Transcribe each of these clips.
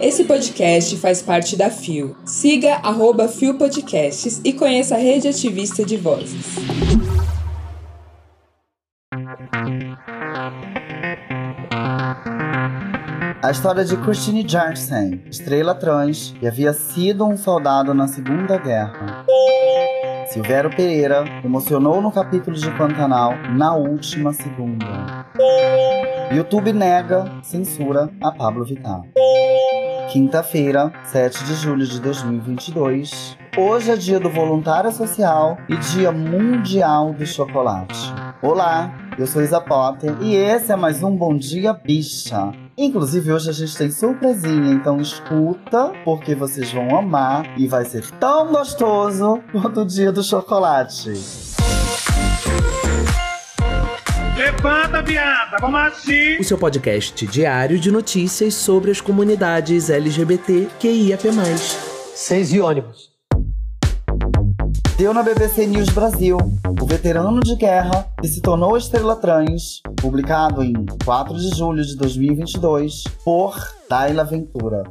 Esse podcast faz parte da FIO. Siga arroba FIO Podcasts e conheça a rede ativista de vozes. A história de Christine Jensen, estrela trans, que havia sido um soldado na Segunda Guerra. Silvério Pereira emocionou no capítulo de Pantanal na última segunda. YouTube nega censura a Pablo Vittar. Quinta-feira, 7 de julho de 2022. Hoje é dia do voluntário social e dia mundial do chocolate. Olá, eu sou Isa Potter e esse é mais um Bom Dia Bicha. Inclusive hoje a gente tem surpresinha, então escuta porque vocês vão amar e vai ser tão gostoso quanto o dia do chocolate. Levanta, viada, vamos assim. O seu podcast diário de notícias sobre as comunidades LGBT QIAP+. Seis e ônibus. Deu na BBC News Brasil, o veterano de guerra que se tornou estrela trans, publicado em 4 de julho de 2022 por Daila Ventura.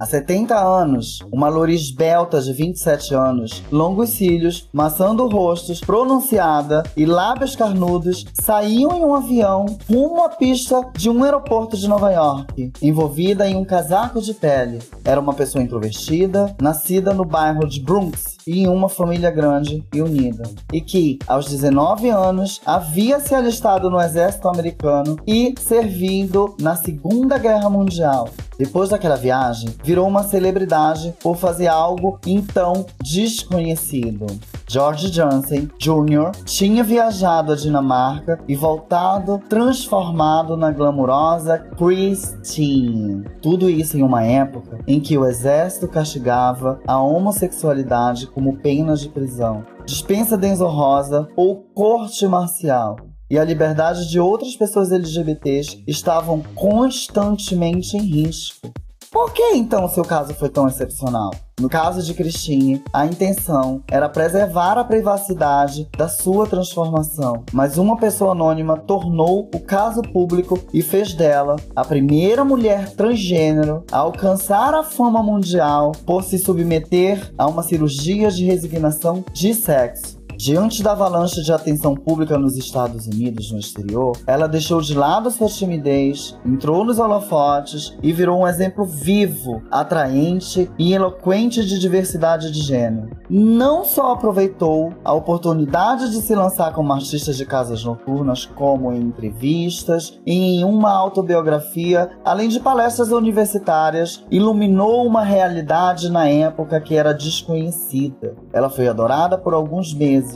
Há 70 anos, uma loura esbelta de 27 anos, longos cílios, maçã do rosto, pronunciada e lábios carnudos saíam em um avião rumo à pista de um aeroporto de Nova York, envolvida em um casaco de pele. Era uma pessoa introvertida, nascida no bairro de Bronx e em uma família grande e unida. E que, aos 19 anos, havia se alistado no exército americano e servindo na Segunda Guerra Mundial. Depois daquela viagem, virou uma celebridade por fazer algo então desconhecido. George Johnson Jr. tinha viajado à Dinamarca e voltado transformado na glamurosa Christine. Tudo isso em uma época em que o exército castigava a homossexualidade como pena de prisão, dispensa desonrosa ou corte marcial e a liberdade de outras pessoas LGBTs estavam constantemente em risco. Por que então seu caso foi tão excepcional? No caso de Christine, a intenção era preservar a privacidade da sua transformação, mas uma pessoa anônima tornou o caso público e fez dela a primeira mulher transgênero a alcançar a fama mundial por se submeter a uma cirurgia de resignação de sexo. Diante da avalanche de atenção pública nos Estados Unidos no exterior, ela deixou de lado sua timidez, entrou nos holofotes e virou um exemplo vivo, atraente e eloquente de diversidade de gênero. Não só aproveitou a oportunidade de se lançar como artista de casas noturnas, como em entrevistas em uma autobiografia, além de palestras universitárias, iluminou uma realidade na época que era desconhecida. Ela foi adorada por alguns meses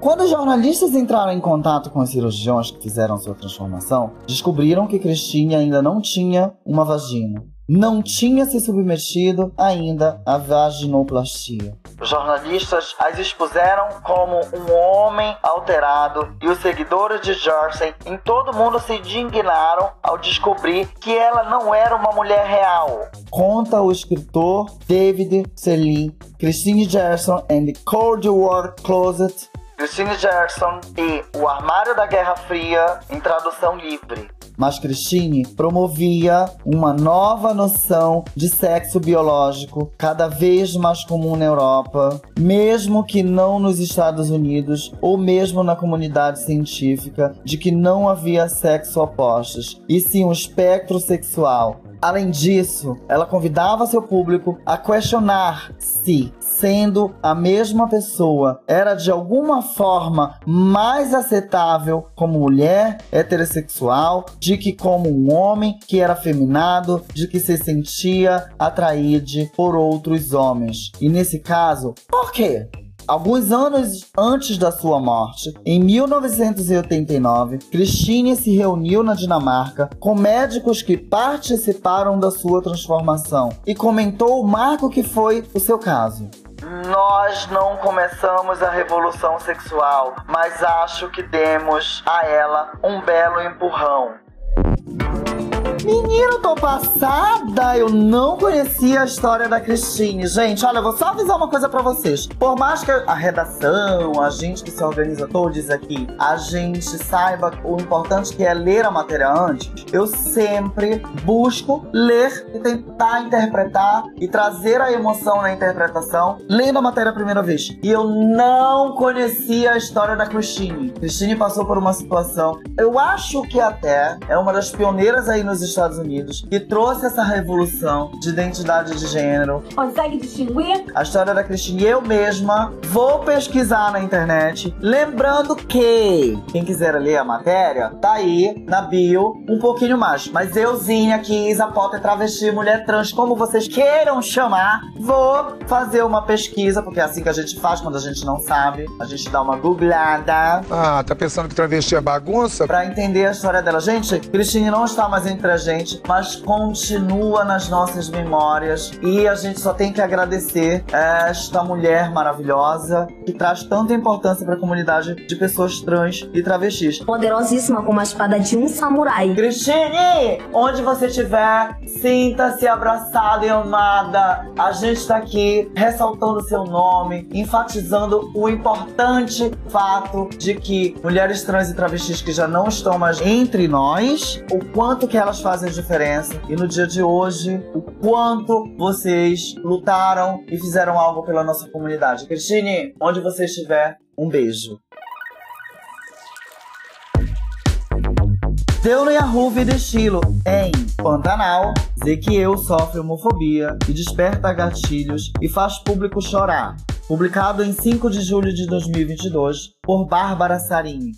quando os jornalistas entraram em contato com os cirurgiões que fizeram sua transformação, descobriram que Christine ainda não tinha uma vagina. Não tinha se submetido ainda à vaginoplastia. Os jornalistas as expuseram como um homem alterado e os seguidores de Jersey em todo mundo se indignaram ao descobrir que ela não era uma mulher real. Conta o escritor David Selin, Christine Gerson and the Cold War Closet, Christine Gerson e O Armário da Guerra Fria em tradução livre mas Christine promovia uma nova noção de sexo biológico cada vez mais comum na Europa, mesmo que não nos Estados Unidos ou mesmo na comunidade científica, de que não havia sexo opostos, e sim um espectro sexual Além disso, ela convidava seu público a questionar se, sendo a mesma pessoa, era de alguma forma mais aceitável como mulher heterossexual, de que como um homem que era afeminado, de que se sentia atraído por outros homens. E nesse caso, por quê? Alguns anos antes da sua morte, em 1989, Christine se reuniu na Dinamarca com médicos que participaram da sua transformação e comentou o marco que foi o seu caso. Nós não começamos a revolução sexual, mas acho que demos a ela um belo empurrão. Menino, tô passada! Eu não conhecia a história da Cristine. Gente, olha, eu vou só avisar uma coisa pra vocês. Por mais que a redação, a gente que se organiza todos aqui, a gente saiba o importante que é ler a matéria antes, eu sempre busco ler e tentar interpretar e trazer a emoção na interpretação lendo a matéria a primeira vez. E eu não conhecia a história da Christine. Christine passou por uma situação, eu acho que até é uma das pioneiras aí nos Estados Unidos, que trouxe essa revolução de identidade de gênero. Consegue distinguir? A história da Christine, eu mesma vou pesquisar na internet. Lembrando que, quem quiser ler a matéria, tá aí na bio um pouquinho mais. Mas euzinha, quis, a Potter, travesti, mulher trans, como vocês queiram chamar, vou fazer uma pesquisa, porque é assim que a gente faz quando a gente não sabe. A gente dá uma googlada. Ah, tá pensando que travesti é bagunça? Pra entender a história dela. Gente, Cristine não está mais entre a gente, mas continua nas nossas memórias. E a gente só tem que agradecer esta mulher maravilhosa que traz tanta importância para a comunidade de pessoas trans e travestis. Poderosíssima como a espada de um samurai. Cristine, onde você estiver, sinta-se abraçada e amada. A gente tá aqui ressaltando seu nome, enfatizando o importante fato de que mulheres trans e travestis que já não estão mais entre nós, o quanto que elas fazem diferença. E no dia de hoje, o quanto vocês lutaram e fizeram algo pela nossa comunidade. Cristine, onde você estiver, um beijo. Deu no Yahoo Vida Estilo em Pantanal, Zequiel sofre homofobia e desperta gatilhos e faz público chorar. Publicado em 5 de julho de 2022 por Bárbara Sarini.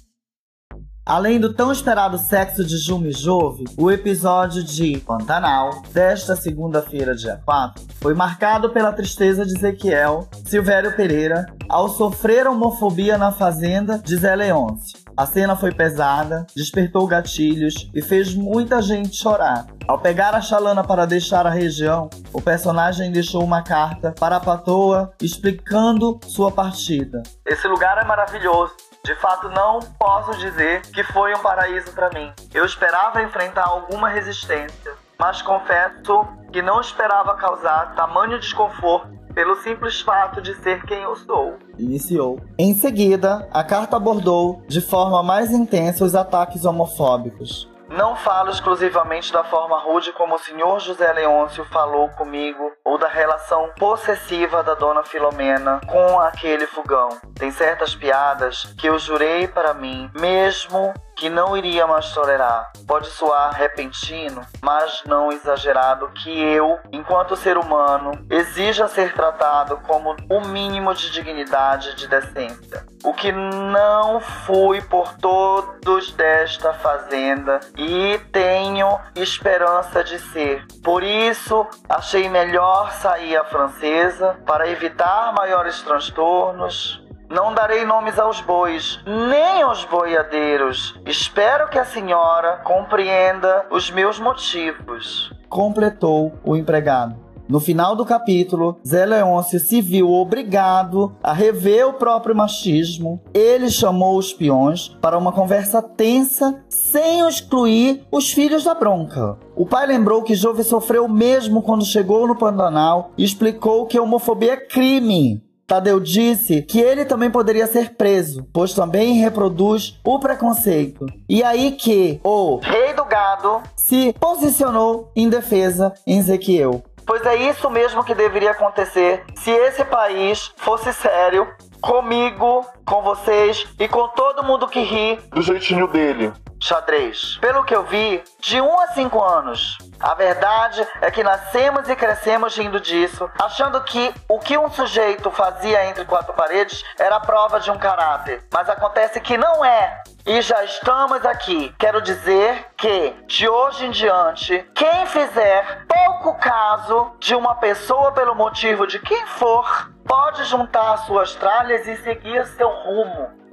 Além do tão esperado sexo de Juma e Jove, o episódio de Pantanal, desta segunda-feira, dia 4, foi marcado pela tristeza de Ezequiel Silvério Pereira ao sofrer homofobia na fazenda de Zé Leôncio. A cena foi pesada, despertou gatilhos e fez muita gente chorar. Ao pegar a chalana para deixar a região, o personagem deixou uma carta para a patroa explicando sua partida. Esse lugar é maravilhoso. De fato, não posso dizer que foi um paraíso para mim. Eu esperava enfrentar alguma resistência, mas confesso que não esperava causar tamanho desconforto pelo simples fato de ser quem eu sou. Iniciou. Em seguida, a carta abordou de forma mais intensa os ataques homofóbicos. Não falo exclusivamente da forma rude como o senhor José Leôncio falou comigo, ou da relação possessiva da dona Filomena com aquele fogão. Tem certas piadas que eu jurei para mim, mesmo que não iria mais tolerar. Pode soar repentino, mas não exagerado que eu, enquanto ser humano, exija ser tratado como o mínimo de dignidade e de decência. O que não fui por todos desta fazenda e tenho esperança de ser. Por isso, achei melhor sair à francesa para evitar maiores transtornos, não darei nomes aos bois, nem aos boiadeiros. Espero que a senhora compreenda os meus motivos. Completou o empregado. No final do capítulo, Zé Leôncio se viu obrigado a rever o próprio machismo. Ele chamou os peões para uma conversa tensa, sem excluir os filhos da bronca. O pai lembrou que Jove sofreu mesmo quando chegou no Pantanal e explicou que a homofobia é crime. Tadeu disse que ele também poderia ser preso, pois também reproduz o preconceito. E aí que o rei do gado se posicionou em defesa em Ezequiel. Pois é isso mesmo que deveria acontecer se esse país fosse sério comigo, com vocês e com todo mundo que ri Do jeitinho dele. xadrez. Pelo que eu vi, de 1 a 5 anos. A verdade é que nascemos e crescemos rindo disso, achando que o que um sujeito fazia entre quatro paredes era prova de um caráter. Mas acontece que não é. E já estamos aqui. Quero dizer que, de hoje em diante, quem fizer pouco caso de uma pessoa pelo motivo de quem for, pode juntar suas tralhas e seguir seu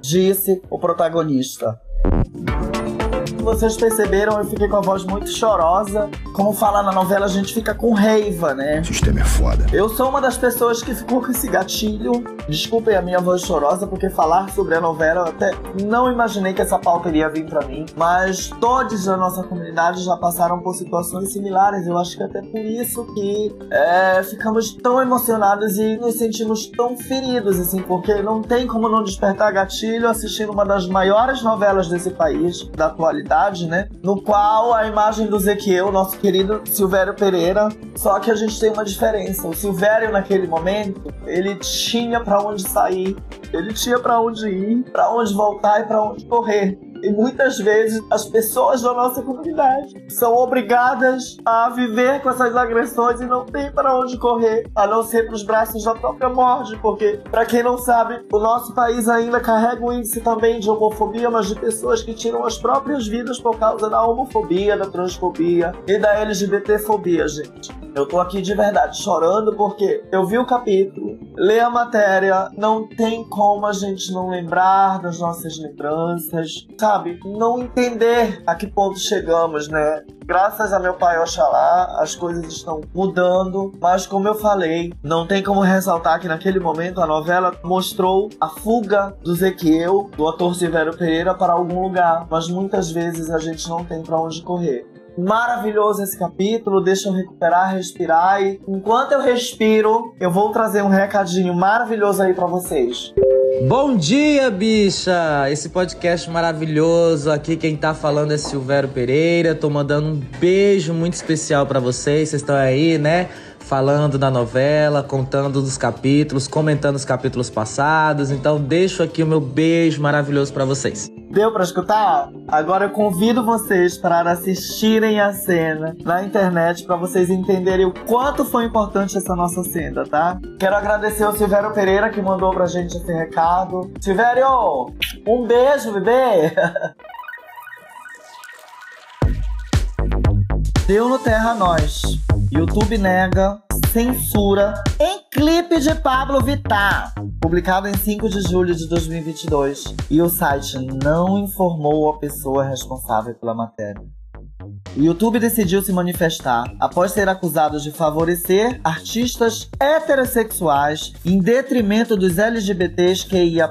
Disse o protagonista. Vocês perceberam, eu fiquei com a voz muito chorosa. Como fala na novela, a gente fica com raiva, né? O sistema é foda. Eu sou uma das pessoas que ficou com esse gatilho Desculpem a minha voz chorosa, porque falar sobre a novela eu até não imaginei que essa pauta iria vir para mim. Mas todos da nossa comunidade já passaram por situações similares. Eu acho que até por isso que é, ficamos tão emocionados e nos sentimos tão feridos, assim, porque não tem como não despertar gatilho assistindo uma das maiores novelas desse país, da atualidade, né? No qual a imagem do Zequiel, nosso querido Silvério Pereira, só que a gente tem uma diferença. O Silvério, naquele momento, ele tinha para onde sair, ele tinha para onde ir, para onde voltar e para onde correr. E muitas vezes as pessoas da nossa comunidade são obrigadas a viver com essas agressões e não tem para onde correr, a não ser para os braços da própria morte, porque, para quem não sabe, o nosso país ainda carrega um índice também de homofobia, mas de pessoas que tiram as próprias vidas por causa da homofobia, da transfobia e da LGBTfobia, gente. Eu tô aqui de verdade chorando porque eu vi o capítulo, li a matéria, não tem como a gente não lembrar das nossas lembranças, sabe? Não entender a que ponto chegamos, né? Graças a meu pai Oxalá, as coisas estão mudando, mas como eu falei, não tem como ressaltar que naquele momento a novela mostrou a fuga do Zequiel, do ator Silvério Pereira, para algum lugar, mas muitas vezes a gente não tem para onde correr maravilhoso esse capítulo. Deixa eu recuperar, respirar e enquanto eu respiro, eu vou trazer um recadinho maravilhoso aí para vocês. Bom dia, bicha! Esse podcast maravilhoso. Aqui quem tá falando é Silvério Pereira. Tô mandando um beijo muito especial para vocês. Vocês estão aí, né? Falando da novela, contando dos capítulos, comentando os capítulos passados. Então deixo aqui o meu beijo maravilhoso para vocês. Deu para escutar? Agora eu convido vocês para assistirem a cena na internet para vocês entenderem o quanto foi importante essa nossa cena, tá? Quero agradecer ao Silvério Pereira que mandou pra gente esse recado. Silvério, um beijo, bebê! Deu no Terra Nós. YouTube nega censura em clipe de Pablo Vittar, publicado em 5 de julho de 2022, e o site não informou a pessoa responsável pela matéria. O YouTube decidiu se manifestar após ser acusado de favorecer artistas heterossexuais em detrimento dos LGBTs QIA+,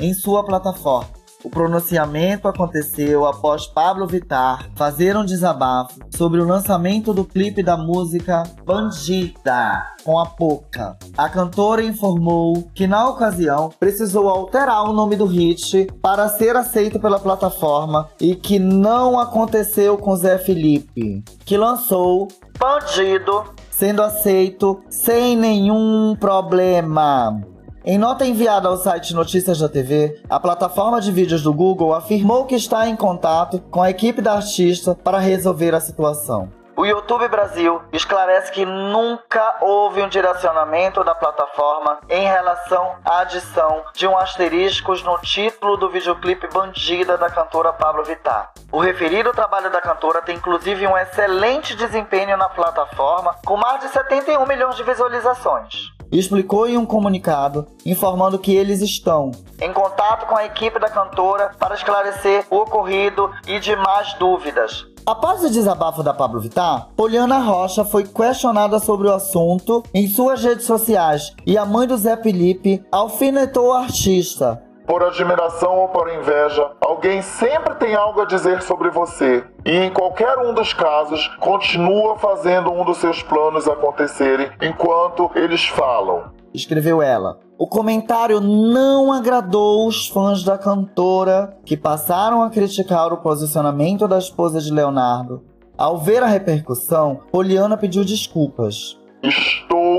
em sua plataforma. O pronunciamento aconteceu após Pablo Vittar fazer um desabafo sobre o lançamento do clipe da música Bandida com a Poca. A cantora informou que na ocasião precisou alterar o nome do hit para ser aceito pela plataforma e que não aconteceu com Zé Felipe, que lançou Bandido sendo aceito sem nenhum problema. Em nota enviada ao site Notícias da TV, a plataforma de vídeos do Google afirmou que está em contato com a equipe da artista para resolver a situação. O YouTube Brasil esclarece que nunca houve um direcionamento da plataforma em relação à adição de um asterisco no título do videoclipe Bandida da cantora Pablo Vittar. O referido trabalho da cantora tem inclusive um excelente desempenho na plataforma, com mais de 71 milhões de visualizações explicou em um comunicado informando que eles estão em contato com a equipe da cantora para esclarecer o ocorrido e demais dúvidas. Após o desabafo da Pablo Vittar, Poliana Rocha foi questionada sobre o assunto em suas redes sociais e a mãe do Zé Felipe alfinetou o artista, por admiração ou por inveja, alguém sempre tem algo a dizer sobre você. E em qualquer um dos casos, continua fazendo um dos seus planos acontecerem enquanto eles falam. Escreveu ela. O comentário não agradou os fãs da cantora, que passaram a criticar o posicionamento da esposa de Leonardo. Ao ver a repercussão, Poliana pediu desculpas.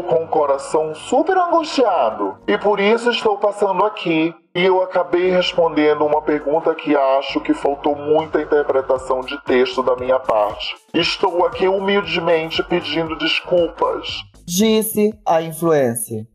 Com o coração super angustiado e por isso estou passando aqui e eu acabei respondendo uma pergunta que acho que faltou muita interpretação de texto da minha parte. Estou aqui humildemente pedindo desculpas. Disse a influência.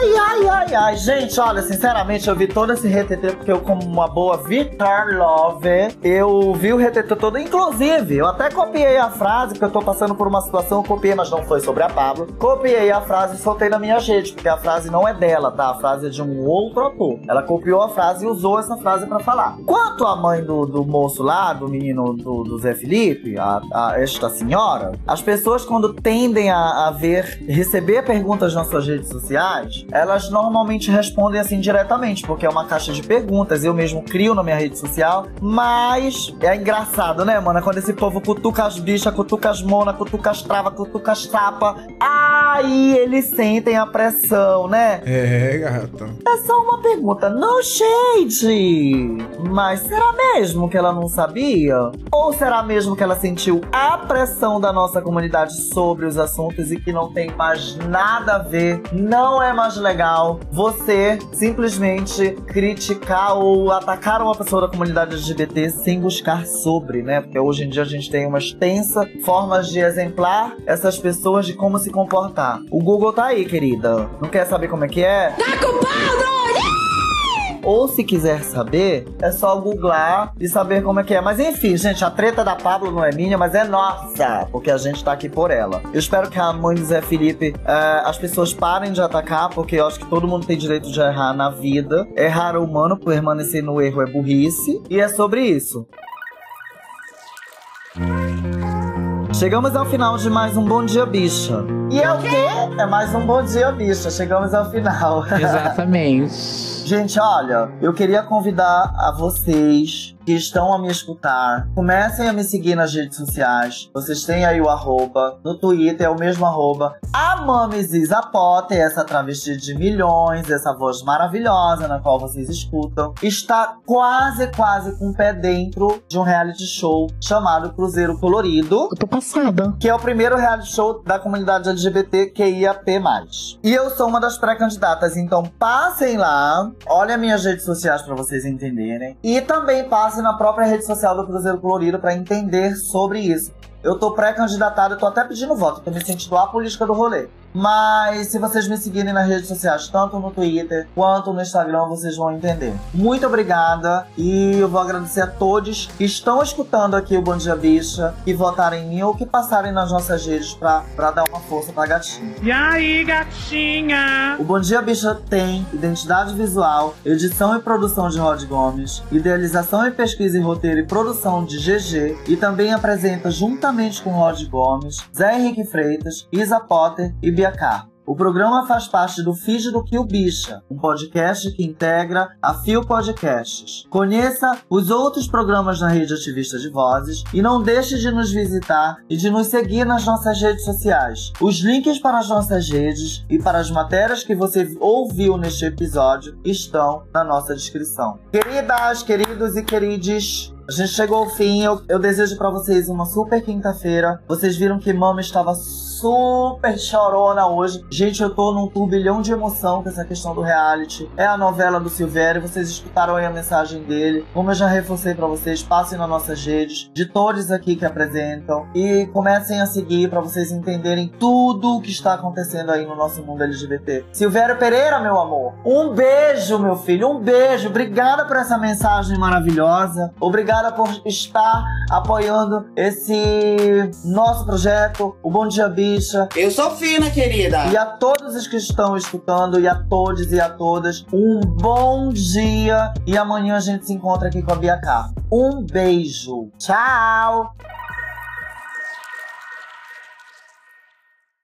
Ai, ai, ai, ai. Gente, olha, sinceramente, eu vi todo esse retetê porque eu, como uma boa Vitar Love, eu vi o retetê todo. Inclusive, eu até copiei a frase, porque eu tô passando por uma situação, eu copiei, mas não foi sobre a Pablo. Copiei a frase e soltei na minha rede, porque a frase não é dela, tá? A frase é de um outro ator. Ela copiou a frase e usou essa frase para falar. Quanto à mãe do, do moço lá, do menino do, do Zé Felipe, a, a, esta senhora, as pessoas quando tendem a, a ver, receber perguntas nas suas redes sociais, elas normalmente respondem assim diretamente, porque é uma caixa de perguntas. Eu mesmo crio na minha rede social. Mas é engraçado, né, mano? Quando esse povo cutuca as bichas, cutuca as mona, cutuca as travas, cutuca as tapas. Aí eles sentem a pressão, né? É, gata. É só uma pergunta, no shade. Mas será mesmo que ela não sabia? Ou será mesmo que ela sentiu a pressão da nossa comunidade sobre os assuntos e que não tem mais nada a ver? Não é mais legal você simplesmente criticar ou atacar uma pessoa da comunidade LGBT sem buscar sobre, né? Porque hoje em dia a gente tem uma extensa formas de exemplar essas pessoas de como se comportar. O Google tá aí, querida. Não quer saber como é que é? Tá pau, Ou se quiser saber, é só googlar e saber como é que é. Mas enfim, gente, a treta da Pablo não é minha, mas é nossa, porque a gente tá aqui por ela. Eu espero que a mãe do Zé Felipe, eh, as pessoas parem de atacar, porque eu acho que todo mundo tem direito de errar na vida. Errar é humano, permanecer no erro é burrice. E é sobre isso. Chegamos ao final de mais um Bom Dia Bicha. E é o quê? É mais um Bom Dia Bicha. Chegamos ao final. Exatamente. Gente, olha, eu queria convidar a vocês que estão a me escutar, comecem a me seguir nas redes sociais. Vocês têm aí o arroba, no Twitter é o mesmo arroba. A Mames Isa Potter, essa travesti de milhões, essa voz maravilhosa na qual vocês escutam, está quase, quase com o pé dentro de um reality show chamado Cruzeiro Colorido. Eu tô passada. Que é o primeiro reality show da comunidade LGBT QIAP+. E eu sou uma das pré-candidatas, então passem lá, olhem as minhas redes sociais para vocês entenderem. E também passem na própria rede social do Cruzeiro Colorido para entender sobre isso. Eu tô pré-candidatado, eu tô até pedindo voto, tô me sentindo a política do rolê. Mas se vocês me seguirem nas redes sociais, tanto no Twitter quanto no Instagram, vocês vão entender. Muito obrigada e eu vou agradecer a todos que estão escutando aqui o Bom Dia Bicha, que votarem em mim ou que passarem nas nossas redes pra, pra dar uma força pra gatinha. E aí, gatinha? O Bom Dia Bicha tem identidade visual, edição e produção de Rod Gomes, idealização e pesquisa em roteiro e produção de GG e também apresenta juntamente com Rod Gomes, Zé Henrique Freitas, Isa Potter e Bia. O programa faz parte do feed do Fio Bicha, um podcast que integra a Fio Podcasts. Conheça os outros programas da Rede Ativista de Vozes e não deixe de nos visitar e de nos seguir nas nossas redes sociais. Os links para as nossas redes e para as matérias que você ouviu neste episódio estão na nossa descrição. Queridas, queridos e querides, a gente chegou ao fim. Eu, eu desejo para vocês uma super quinta-feira. Vocês viram que Mama estava super chorona hoje. Gente, eu tô num turbilhão de emoção com essa questão do reality. É a novela do Silvério. Vocês escutaram aí a mensagem dele. Como eu já reforcei para vocês, passem nas nossas redes, de todos aqui que apresentam. E comecem a seguir para vocês entenderem tudo o que está acontecendo aí no nosso mundo LGBT. Silvério Pereira, meu amor. Um beijo, meu filho. Um beijo. Obrigada por essa mensagem maravilhosa. Obrigada por estar apoiando esse nosso projeto, o Bom Dia Bicha. Eu sou fina, querida. E a todos os que estão escutando, e a todos e a todas, um bom dia. E amanhã a gente se encontra aqui com a Bia Carmo. Um beijo. Tchau.